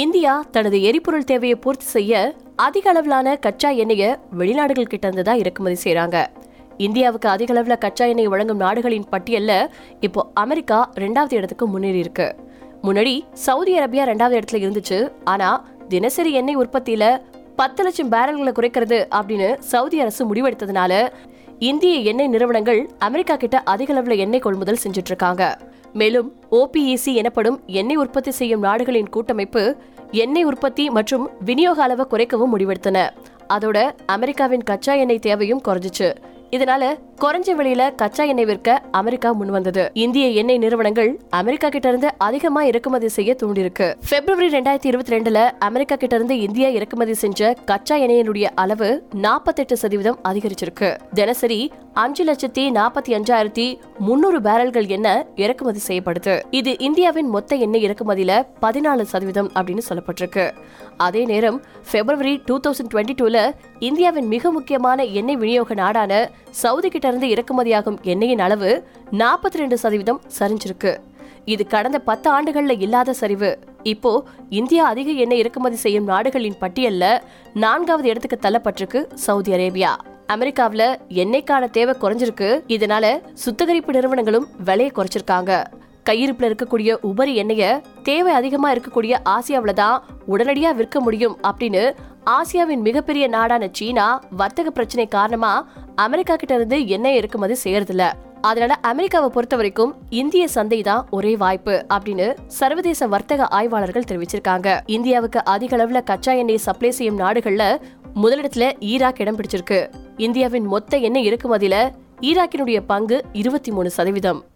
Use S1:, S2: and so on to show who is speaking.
S1: India தனது எரிபொருள் தேவையை பூர்த்தி செய்ய அதிக அளவிலான கச்சா எண்ணெயை வெளிநாடுகள் கிட்ட இருந்து தான் இறக்குமதி செய்யறாங்க இந்தியாவுக்கு அதிக அளவில் கச்சா எண்ணெய் வழங்கும் நாடுகளின் பட்டியல்ல இப்போ அமெரிக்கா ரெண்டாவது இடத்துக்கு முன்னேறி இருக்கு. முன்னாடி சவுதி அரேபியா ரெண்டாவது இடத்துல இருந்துச்சு. ஆனா தினசரி எண்ணெய் உற்பத்தியில பத்து லட்சம் பேரல்களை குறைக்கிறது அப்படின்னு சவுதி அரசு முடிவெடுத்ததுனால இந்திய எண்ணெய் நிறுவனங்கள் அமெரிக்கா கிட்ட அதிக அளவில் எண்ணெய் கொள்முதல் செஞ்சுட்டு இருக்காங்க. மேலும் ஓபிஇசி எனப்படும் எண்ணெய் உற்பத்தி செய்யும் நாடுகளின் கூட்டமைப்பு எண்ணெய் உற்பத்தி மற்றும் விநியோக அளவை குறைக்கவும் முடிவெடுத்தன. அதோட அமெரிக்காவின் கச்சா எண்ணெய் தேவையும் குறைஞ்சிச்சு. இதனால குறைஞ்ச விலையில கச்சா எண்ணெய் விற்க அமெரிக்கா முன் வந்தது இந்திய எண்ணெய் நிறுவனங்கள் அமெரிக்கா கிட்ட இருந்து அதிகமா இறக்குமதி செய்ய தூண்டிருக்கு பிப்ரவரி ரெண்டாயிரத்தி இருபத்தி ரெண்டுல அமெரிக்கா கிட்ட இருந்து இந்தியா இறக்குமதி செஞ்ச கச்சா எண்ணெயினுடைய அளவு நாற்பத்தெட்டு சதவீதம் அதிகரிச்சிருக்கு. தினசரி அஞ்சு லட்சத்தி நாற்பத்தி அஞ்சாயிரத்தி முன்னூறு பேரல்கள் எண்ணெய் இறக்குமதி செய்யப்படுது. இது இந்தியாவின் மொத்த எண்ணெய் இறக்குமதியில பதினாலு சதவீதம் அப்படின்னு சொல்லப்பட்டிருக்கு. அதே நேரம் பிப்ரவரி டூ தௌசண்ட் டுவெண்ட்டி டூல இந்தியாவின் மிக முக்கியமான எண்ணெய் விநியோக நாடான சவுதி கிட்ட இருந்து இறக்குமதியாகும் எண்ணெயின் அளவு நாற்பத்தி ரெண்டு சதவீதம் சரிஞ்சிருக்கு. இது கடந்த பத்து ஆண்டுகள்ல இல்லாத சரிவு. இப்போ இந்தியா அதிக எண்ணெய் இறக்குமதி செய்யும் நாடுகளின் பட்டியல்ல நான்காவது இடத்துக்கு தள்ளப்பட்டிருக்கு சவுதி அரேபியா. அமெரிக்காவில் எண்ணெய்க்கான தேவை குறைஞ்சிருக்கு. இதனால சுத்திகரிப்பு நிறுவனங்களும் விலையை குறைச்சிருக்காங்க. கையிருப்புல இருக்கக்கூடிய உபரி எண்ணெயை தேவை அதிகமா இருக்கக்கூடிய ஆசியாவில தான் உடனடியா விற்க முடியும் அப்படின்னு ஆசியாவின் மிகப்பெரிய நாடான சீனா வர்த்தக பிரச்சனை காரணமா அமெரிக்கா கிட்ட இருந்து எண்ணெய் இறக்குமதி செய்யறதில்ல. அதனால அமெரிக்காவை பொறுத்த வரைக்கும் இந்திய சந்தை தான் ஒரே வாய்ப்பு அப்படின்னு சர்வதேச வர்த்தக ஆய்வாளர்கள் தெரிவிச்சிருக்காங்க. இந்தியாவுக்கு அதிக அளவுல கச்சா எண்ணெய் சப்ளை செய்யும் நாடுகள்ல முதலிடத்துல ஈராக் இடம் பிடிச்சிருக்கு. இந்தியாவின் மொத்த எண்ணெய் இறக்குமதியில ஈராக்கினுடைய பங்கு இருபத்தி மூணு சதவீதம்.